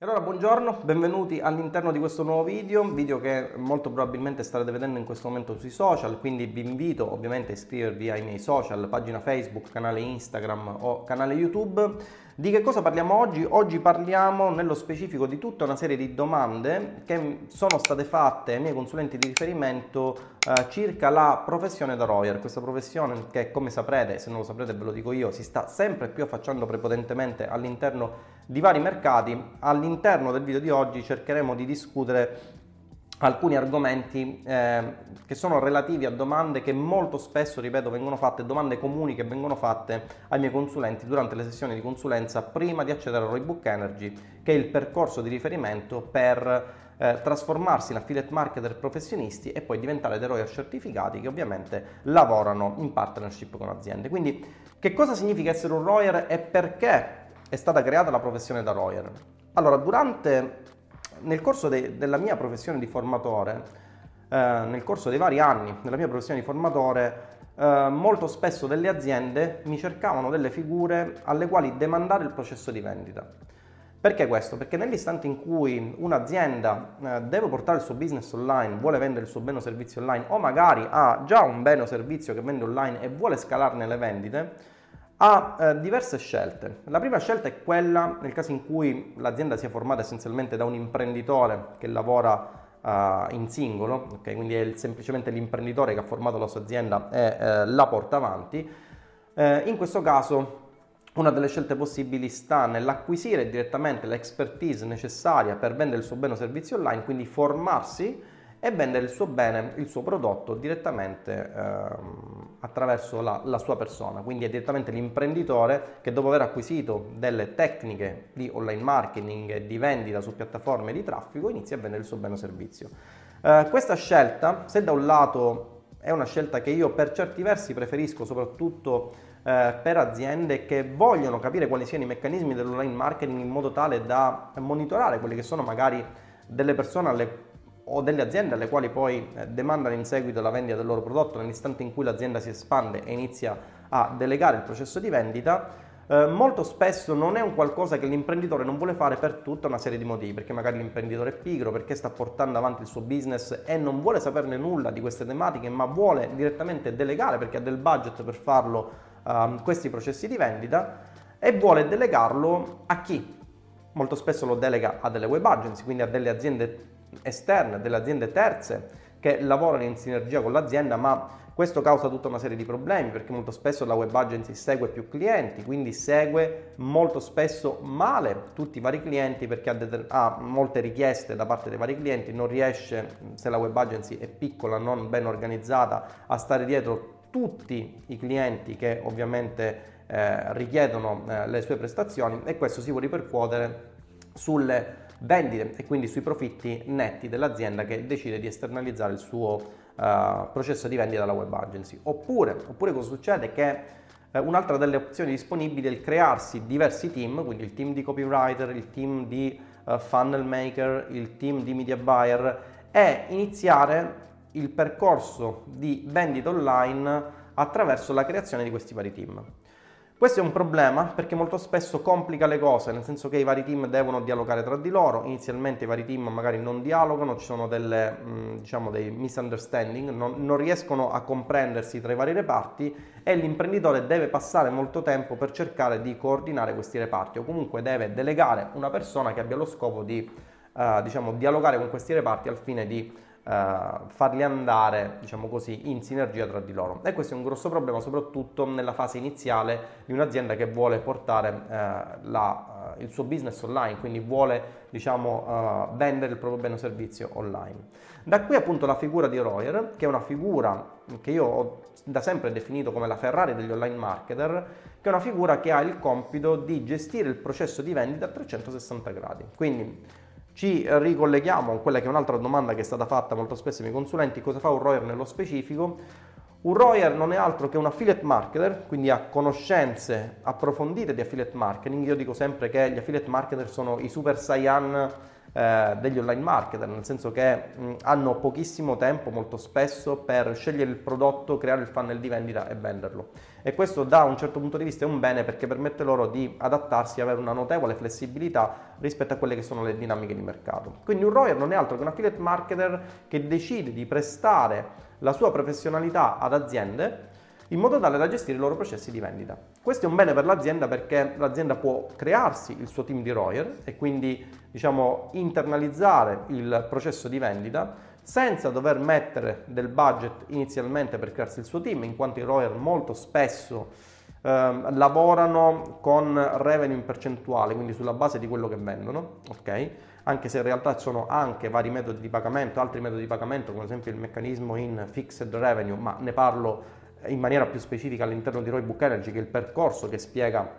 Allora buongiorno, benvenuti all'interno di questo nuovo video, video che molto probabilmente starete vedendo in questo momento sui social, quindi vi invito ovviamente a iscrivervi ai miei social, pagina Facebook, canale Instagram o canale YouTube. Di che cosa parliamo oggi? Oggi parliamo nello specifico di tutta una serie di domande che sono state fatte ai miei consulenti di riferimento eh, circa la professione da lawyer, questa professione che come saprete, se non lo saprete ve lo dico io, si sta sempre più affacciando prepotentemente all'interno di vari mercati. All'interno del video di oggi cercheremo di discutere alcuni argomenti eh, che sono relativi a domande che molto spesso, ripeto, vengono fatte, domande comuni che vengono fatte ai miei consulenti durante le sessioni di consulenza prima di accedere a Roybook Energy, che è il percorso di riferimento per eh, trasformarsi in affiliate marketer professionisti e poi diventare dei lawyer certificati che ovviamente lavorano in partnership con aziende. Quindi che cosa significa essere un lawyer e perché è stata creata la professione da lawyer? Allora, durante, nel corso de, della mia professione di formatore, eh, nel corso dei vari anni della mia professione di formatore, eh, molto spesso delle aziende mi cercavano delle figure alle quali demandare il processo di vendita. Perché questo? Perché nell'istante in cui un'azienda eh, deve portare il suo business online, vuole vendere il suo bene o servizio online o magari ha già un bene o servizio che vende online e vuole scalarne le vendite, ha eh, diverse scelte. La prima scelta è quella nel caso in cui l'azienda sia formata essenzialmente da un imprenditore che lavora uh, in singolo, okay? quindi è il, semplicemente l'imprenditore che ha formato la sua azienda e eh, la porta avanti. Eh, in questo caso una delle scelte possibili sta nell'acquisire direttamente l'expertise necessaria per vendere il suo bene o servizio online, quindi formarsi e vendere il suo bene, il suo prodotto direttamente ehm, attraverso la, la, sua persona. Quindi è direttamente l'imprenditore che dopo aver acquisito delle tecniche di online marketing di vendita su piattaforme di traffico inizia a vendere il suo bene o servizio. Eh, questa scelta, se da un lato è una scelta che io per certi versi preferisco soprattutto eh, per aziende che vogliono capire quali siano i meccanismi dell'online marketing in modo tale da monitorare quelle che sono magari delle persone alle o delle aziende alle quali poi eh, demandano in seguito la vendita del loro prodotto nell'istante in cui l'azienda si espande e inizia a delegare il processo di vendita, eh, molto spesso non è un qualcosa che l'imprenditore non vuole fare per tutta una serie di motivi, perché magari l'imprenditore è pigro, perché sta portando avanti il suo business e non vuole saperne nulla di queste tematiche, ma vuole direttamente delegare perché ha del budget per farlo eh, questi processi di vendita e vuole delegarlo a chi? Molto spesso lo delega a delle web agency, quindi a delle aziende esterne, delle aziende terze che lavorano in sinergia con l'azienda, ma questo causa tutta una serie di problemi perché molto spesso la web agency segue più clienti, quindi segue molto spesso male tutti i vari clienti perché ha, det- ha, molte richieste da parte dei vari clienti, non riesce, se la web agency è piccola, non ben organizzata, a stare dietro tutti i clienti che ovviamente eh, richiedono eh, le sue prestazioni e questo si può ripercuotere sulle vendite e quindi sui profitti netti dell'azienda che decide di esternalizzare il suo uh, processo di vendita alla web agency. Oppure, oppure cosa succede? Che uh, un'altra delle opzioni disponibili è il crearsi diversi team, quindi il team di copywriter, il team di uh, funnel maker, il team di media buyer e iniziare il percorso di vendita online attraverso la creazione di questi vari team. Questo è un problema perché molto spesso complica le cose, nel senso che i vari team devono dialogare tra di loro, inizialmente i vari team magari non dialogano, ci sono delle, mm, diciamo, dei misunderstanding, non, non riescono a comprendersi tra i vari reparti e l'imprenditore deve passare molto tempo per cercare di coordinare questi reparti o comunque deve delegare una persona che abbia lo scopo di uh, diciamo, dialogare con questi reparti al fine di Uh, farli andare, diciamo così, in sinergia tra di loro. E questo è un grosso problema, soprattutto nella fase iniziale di un'azienda che vuole portare uh, la, uh, il suo business online, quindi vuole, diciamo, vendere il proprio bene o servizio online. Da qui appunto la figura di Royer, che è una figura che io ho da sempre definito come la Ferrari degli online marketer, che è una figura che ha il compito di gestire il processo di vendita a 360 gradi. Quindi ci ricolleghiamo a quella che è un'altra domanda che è stata fatta molto spesso ai consulenti, cosa fa un ROIR nello specifico? Un ROIR non è altro che un affiliate marketer, quindi ha conoscenze approfondite di affiliate marketing. Io dico sempre che gli affiliate marketer sono i super saiyan eh, degli online marketer, nel senso che mh, hanno pochissimo tempo molto spesso per scegliere il prodotto, creare il funnel di vendita e venderlo. E questo da un certo punto di vista è un bene perché permette loro di adattarsi e avere una notevole flessibilità rispetto a quelle che sono le dinamiche di mercato. Quindi un ROIR non è altro che un affiliate marketer che decide di prestare la sua professionalità ad aziende in modo tale da gestire i loro processi di vendita. Questo è un bene per l'azienda perché l'azienda può crearsi il suo team di ROIR e quindi diciamo, internalizzare il processo di vendita senza dover mettere del budget inizialmente per crearsi il suo team, in quanto i ROIR molto spesso eh, lavorano con revenue in percentuale, quindi sulla base di quello che vendono, ok? Anche se in realtà ci sono anche vari metodi di pagamento, altri metodi di pagamento, come ad esempio il meccanismo in fixed revenue, ma ne parlo in maniera più specifica all'interno di Roy Book Energy, che è il percorso che spiega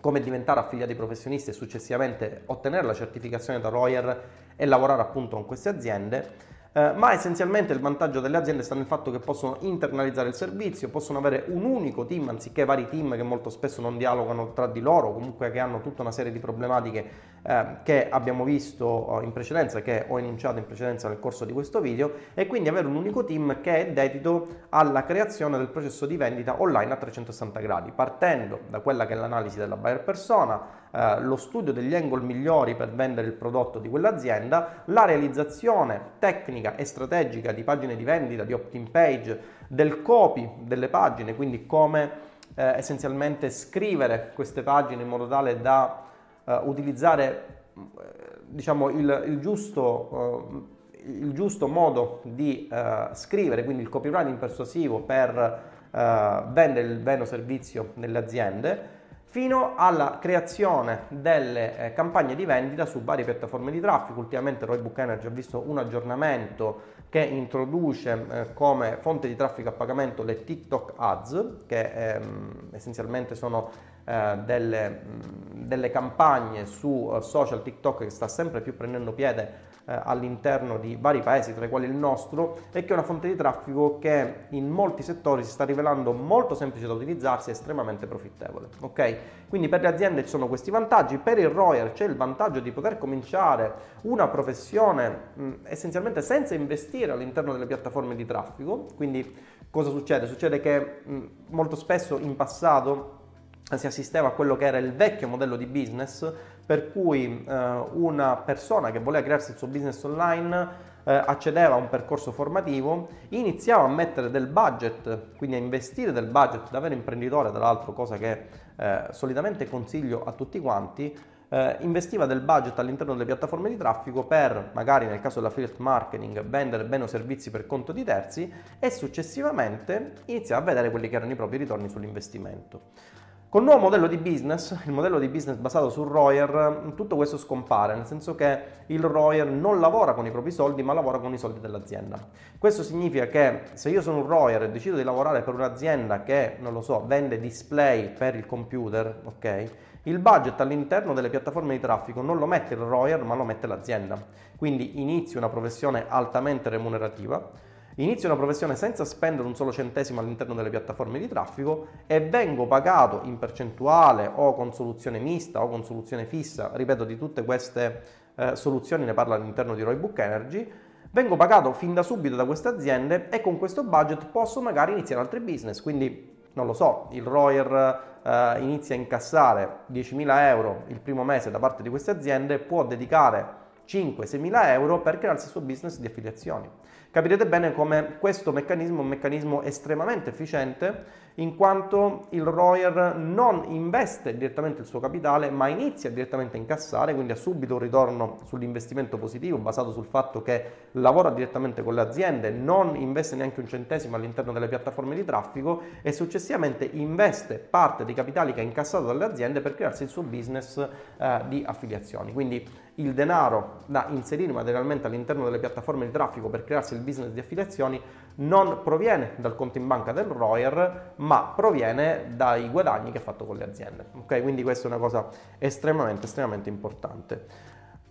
come diventare affiliati professionisti e successivamente ottenere la certificazione da Royer e lavorare appunto con queste aziende. Eh, ma essenzialmente il vantaggio delle aziende sta nel fatto che possono internalizzare il servizio, possono avere un unico team anziché vari team che molto spesso non dialogano tra di loro, comunque che hanno tutta una serie di problematiche eh, che abbiamo visto eh, in precedenza, che ho enunciato in precedenza nel corso di questo video, e quindi avere un unico team che è dedito alla creazione del processo di vendita online a 360 gradi, partendo da quella che è l'analisi della buyer persona, eh, lo studio degli angle migliori per vendere il prodotto di quell'azienda, la realizzazione tecnica e strategica di pagine di vendita, di opt-in page, del copy delle pagine, quindi come eh, essenzialmente scrivere queste pagine in modo tale da eh, utilizzare eh, diciamo, il, il, giusto, eh, il, giusto, modo di scrivere, quindi il copywriting persuasivo per vendere il bene o servizio nelle aziende fino alla creazione delle eh, campagne di vendita su varie piattaforme di traffico. Ultimamente Roybook Energy ha visto un aggiornamento che introduce eh, come fonte di traffico a pagamento le TikTok Ads, che ehm, essenzialmente sono eh, delle, mh, delle, campagne su uh, social TikTok che sta sempre più prendendo piede eh, all'interno di vari paesi, tra i quali il nostro, e che è una fonte di traffico che in molti settori si sta rivelando molto semplice da utilizzarsi e estremamente profittevole. Ok? Quindi per le aziende ci sono questi vantaggi, per il Royer c'è il vantaggio di poter cominciare una professione mh, essenzialmente senza investire all'interno delle piattaforme di traffico. Quindi cosa succede? Succede che mh, molto spesso in passato si assisteva a quello che era il vecchio modello di business per cui eh, una persona che voleva crearsi il suo business online eh, accedeva a un percorso formativo, iniziava a mettere del budget, quindi a investire del budget da vero imprenditore, tra l'altro cosa che eh, solitamente consiglio a tutti quanti, eh, investiva del budget all'interno delle piattaforme di traffico per, magari nel caso dell'affiliate marketing, vendere bene o servizi per conto di terzi e successivamente iniziava a vedere quelli che erano i propri ritorni sull'investimento. Con il nuovo modello di business, il modello di business basato sul ROIR, tutto questo scompare, nel senso che il ROIR non lavora con i propri soldi, ma lavora con i soldi dell'azienda. Questo significa che se io sono un ROIR e decido di lavorare per un'azienda che, non lo so, vende display per il computer, ok? Il budget all'interno delle piattaforme di traffico non lo mette il ROIR, ma lo mette l'azienda. Quindi inizio una professione altamente remunerativa Inizio una professione senza spendere un solo centesimo all'interno delle piattaforme di traffico e vengo pagato in percentuale o con soluzione mista o con soluzione fissa, ripeto di tutte queste eh, soluzioni ne parla all'interno di Roybook Energy, vengo pagato fin da subito da queste aziende e con questo budget posso magari iniziare altri business, quindi non lo so, il Royer eh, inizia a incassare 10.000 euro il primo mese da parte di queste aziende, può dedicare 5-6 mila euro per crearsi il suo business di affiliazioni. Capirete bene come questo meccanismo è un meccanismo estremamente efficiente in quanto il Royer non investe direttamente il suo capitale ma inizia direttamente a incassare, quindi ha subito un ritorno sull'investimento positivo basato sul fatto che lavora direttamente con le aziende, non investe neanche un centesimo all'interno delle piattaforme di traffico e successivamente investe parte dei capitali che ha incassato dalle aziende per crearsi il suo business eh, di affiliazioni. Quindi il denaro da inserire materialmente all'interno delle piattaforme di traffico per crearsi il business di affiliazioni non proviene dal conto in banca del Royer, ma proviene dai guadagni che ha fatto con le aziende. Ok, quindi questa è una cosa estremamente, estremamente importante.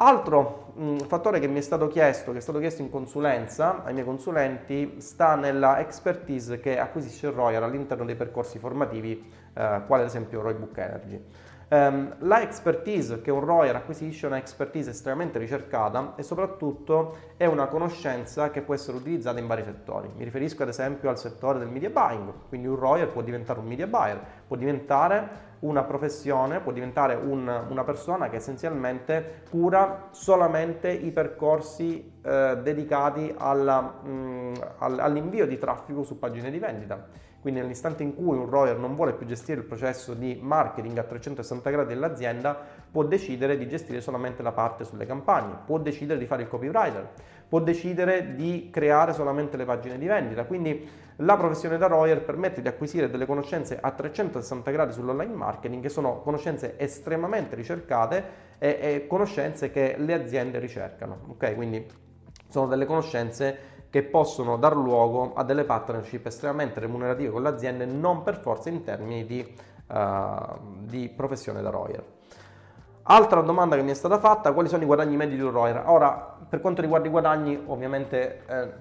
Altro mh, fattore che mi è stato chiesto, che è stato chiesto in consulenza ai miei consulenti, sta nella expertise che acquisisce il Royer all'interno dei percorsi formativi, eh, quale ad esempio Roybook Energy. Um, la expertise che un Royer acquisisce è una expertise estremamente ricercata e soprattutto è una conoscenza che può essere utilizzata in vari settori. Mi riferisco ad esempio al settore del media buying, quindi un Royer può diventare un media buyer, può diventare una professione, può diventare un, una persona che essenzialmente cura solamente i percorsi eh, dedicati alla, mh, mm, all'invio di traffico su pagine di vendita quindi nell'istante in cui un Royer non vuole più gestire il processo di marketing a 360 gradi dell'azienda, può decidere di gestire solamente la parte sulle campagne, può decidere di fare il copywriter, può decidere di creare solamente le pagine di vendita. Quindi la professione da Royer permette di acquisire delle conoscenze a 360 gradi sull'online marketing, che sono conoscenze estremamente ricercate e, e conoscenze che le aziende ricercano. Ok, quindi sono delle conoscenze che possono dar luogo a delle partnership estremamente remunerative con le aziende, non per forza in termini di, uh, di professione da Royer. Altra domanda che mi è stata fatta, quali sono i guadagni medi di un Royer? Ora, per quanto riguarda i guadagni, ovviamente eh,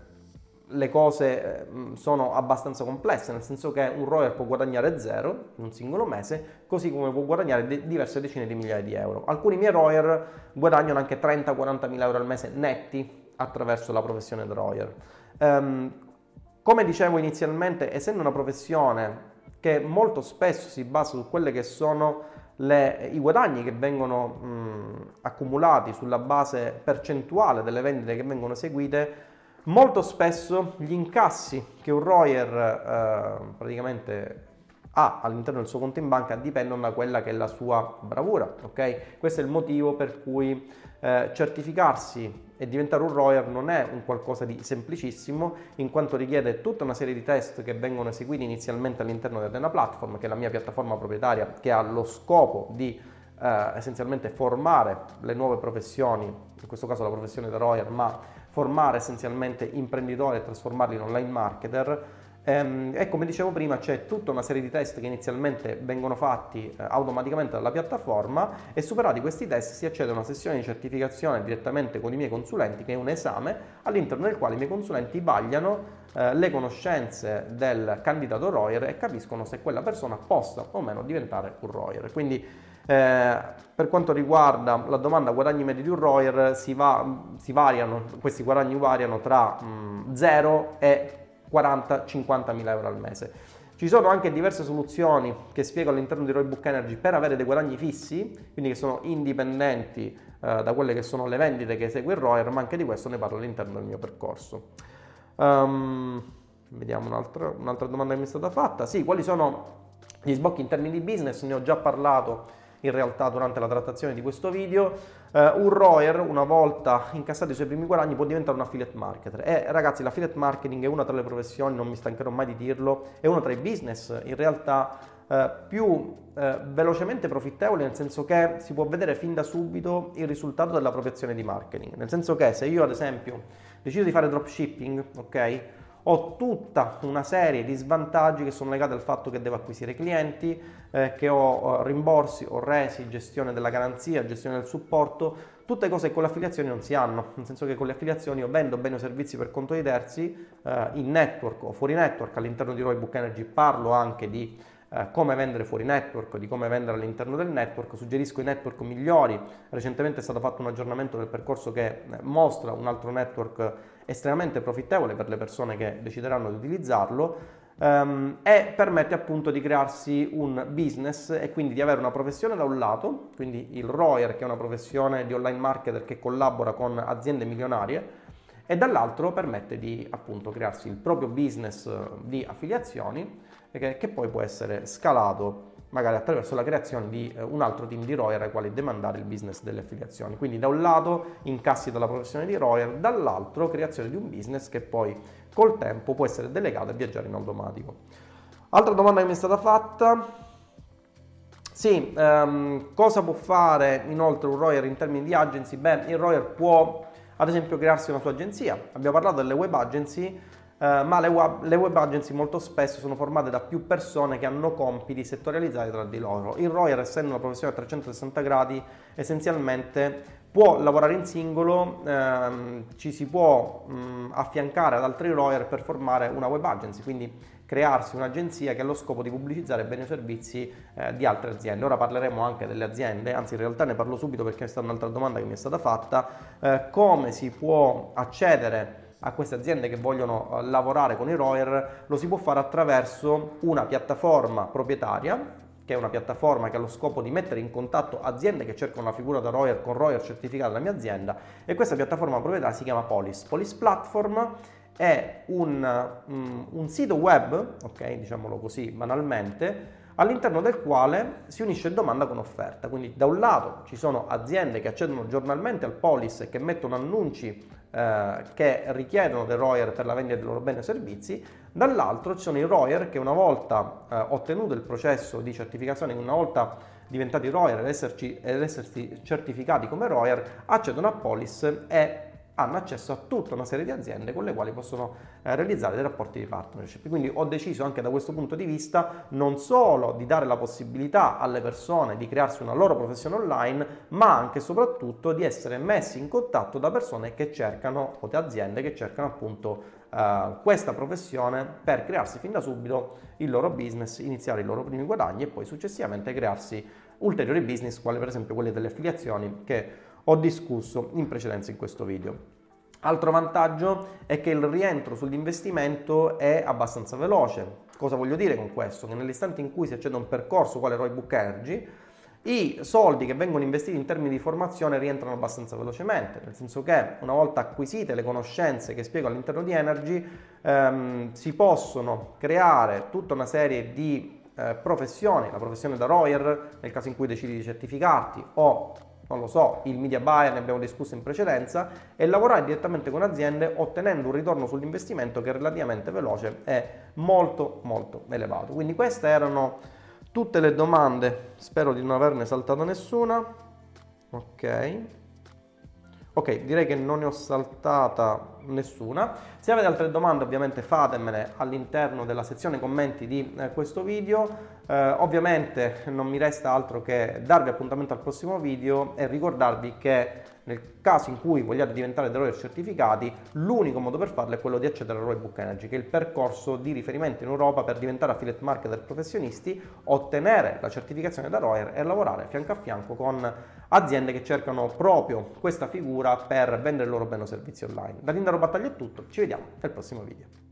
le cose eh, sono abbastanza complesse, nel senso che un Royer può guadagnare zero in un singolo mese, così come può guadagnare de- diverse decine di migliaia di euro. Alcuni miei Royer guadagnano anche 30-40 mila euro al mese netti attraverso la professione drawer. Um, come dicevo inizialmente, essendo una professione che molto spesso si basa su quelle che sono le, i guadagni che vengono mh, accumulati sulla base percentuale delle vendite che vengono eseguite, molto spesso gli incassi che un Royer eh, praticamente ha all'interno del suo conto in banca dipendono da quella che è la sua bravura. ok? Questo è il motivo per cui eh, certificarsi e diventare un Royer non è un qualcosa di semplicissimo in quanto richiede tutta una serie di test che vengono eseguiti inizialmente all'interno di Atena Platform, che è la mia piattaforma proprietaria che ha lo scopo di eh, essenzialmente formare le nuove professioni, in questo caso la professione da Royer, ma formare essenzialmente imprenditori e trasformarli in online marketer e come dicevo prima c'è tutta una serie di test che inizialmente vengono fatti eh, automaticamente dalla piattaforma e superati questi test si accede a una sessione di certificazione direttamente con i miei consulenti che è un esame all'interno del quale i miei consulenti vagliano eh, le conoscenze del candidato Royer e capiscono se quella persona possa o meno diventare un Royer. Quindi eh, per quanto riguarda la domanda guadagni medi di un Royer si, va, si variano, questi guadagni variano tra 0 mm, e 40-50 mila euro al mese. Ci sono anche diverse soluzioni che spiego all'interno di Roybook Energy per avere dei guadagni fissi, quindi che sono indipendenti eh, da quelle che sono le vendite che esegue il Royer, ma anche di questo ne parlo all'interno del mio percorso. Um, vediamo un'altra, un'altra domanda che mi è stata fatta. Sì, quali sono gli sbocchi in termini di business? Ne ho già parlato in realtà durante la trattazione di questo video. Uh, un Royer, una volta incassato i suoi primi guadagni, può diventare un affiliate marketer. E ragazzi, l'affiliate marketing è una tra le professioni, non mi stancherò mai di dirlo, è uno tra i business in realtà uh, più uh, velocemente profittevoli, nel senso che si può vedere fin da subito il risultato della propria azione di marketing. Nel senso che se io ad esempio decido di fare dropshipping, ok? Ho tutta una serie di svantaggi che sono legati al fatto che devo acquisire clienti, eh, che ho rimborsi, ho resi, gestione della garanzia, gestione del supporto, tutte cose che con le affiliazioni non si hanno, nel senso che con le affiliazioni io vendo bene o servizi per conto di terzi eh, in network o fuori network, all'interno di Roybook Energy. Parlo anche di eh, come vendere fuori network, di come vendere all'interno del network, suggerisco i network migliori, recentemente è stato fatto un aggiornamento del percorso che eh, mostra un altro network estremamente profittevole per le persone che decideranno di utilizzarlo um, e permette appunto di crearsi un business e quindi di avere una professione da un lato, quindi il Royer che è una professione di online marketer che collabora con aziende milionarie e dall'altro permette di appunto crearsi il proprio business di affiliazioni che, poi può essere scalato magari attraverso la creazione di eh, un altro team di Royer ai quali demandare il business delle affiliazioni. Quindi da un lato incassi dalla professione di Royer, dall'altro creazione di un business che poi col tempo può essere delegato e viaggiare in automatico. Altra domanda che mi è stata fatta. Sì, um, cosa può fare inoltre un Royer in termini di agency? Beh, il Royer può ad esempio crearsi una sua agenzia. Abbiamo parlato delle web agency, Uh, ma le web, le web, agency molto spesso sono formate da più persone che hanno compiti settorializzati tra di loro. Il Royer, essendo una professione a 360 gradi, essenzialmente può lavorare in singolo, ehm, ci si può mh, affiancare ad altri Royer per formare una web agency, quindi crearsi un'agenzia che ha lo scopo di pubblicizzare beni o servizi eh, di altre aziende. Ora parleremo anche delle aziende, anzi in realtà ne parlo subito perché è stata un'altra domanda che mi è stata fatta, eh, come si può accedere a queste aziende che vogliono uh, lavorare con i ROER lo si può fare attraverso una piattaforma proprietaria che è una piattaforma che ha lo scopo di mettere in contatto aziende che cercano la figura da ROER con ROER certificata dalla mia azienda e questa piattaforma proprietaria si chiama Polis. Polis Platform è un, um, un sito web, ok, diciamolo così banalmente, all'interno del quale si unisce domanda con offerta. Quindi da un lato ci sono aziende che accedono giornalmente al Polis e che mettono annunci eh, che richiedono dei ROIR per la vendita dei loro beni e servizi, dall'altro ci sono i ROIR che una volta eh, ottenuto il processo di certificazione, una volta diventati ROIR ed, essersi certificati come ROIR, accedono a Polis e hanno accesso a tutta una serie di aziende con le quali possono eh, realizzare dei rapporti di partnership. Quindi ho deciso anche da questo punto di vista non solo di dare la possibilità alle persone di crearsi una loro professione online, ma anche e soprattutto di essere messi in contatto da persone che cercano, o da aziende che cercano appunto eh, questa professione per crearsi fin da subito il loro business, iniziare i loro primi guadagni e poi successivamente crearsi ulteriori business, quali per esempio quelli delle affiliazioni che ho discusso in precedenza in questo video. Altro vantaggio è che il rientro sull'investimento è abbastanza veloce. Cosa voglio dire con questo? Che nell'istante in cui si accede a un percorso quale Roy Book Energy, i soldi che vengono investiti in termini di formazione rientrano abbastanza velocemente, nel senso che una volta acquisite le conoscenze che spiego all'interno di Energy, ehm, si possono creare tutta una serie di eh, professioni, la professione da Royer nel caso in cui decidi di certificarti o non lo so, il media buyer, ne abbiamo discusso in precedenza, e lavorare direttamente con aziende ottenendo un ritorno sull'investimento che è relativamente veloce e molto molto elevato. Quindi queste erano tutte le domande, spero di non averne saltata nessuna. Ok. Ok, direi che non ne ho saltata nessuna. Se avete altre domande ovviamente fatemele all'interno della sezione commenti di eh, questo video. Eh, ovviamente non mi resta altro che darvi appuntamento al prossimo video e ricordarvi che nel caso in cui vogliate diventare dei ROI certificati, l'unico modo per farlo è quello di accedere al ROI Book Energy, che è il percorso di riferimento in Europa per diventare affiliate marketer professionisti, ottenere la certificazione da ROI e lavorare fianco a fianco con aziende che cercano proprio questa figura per vendere il loro bene o servizi online. Da Tindaro Battaglia è tutto, ci vediamo nel prossimo video.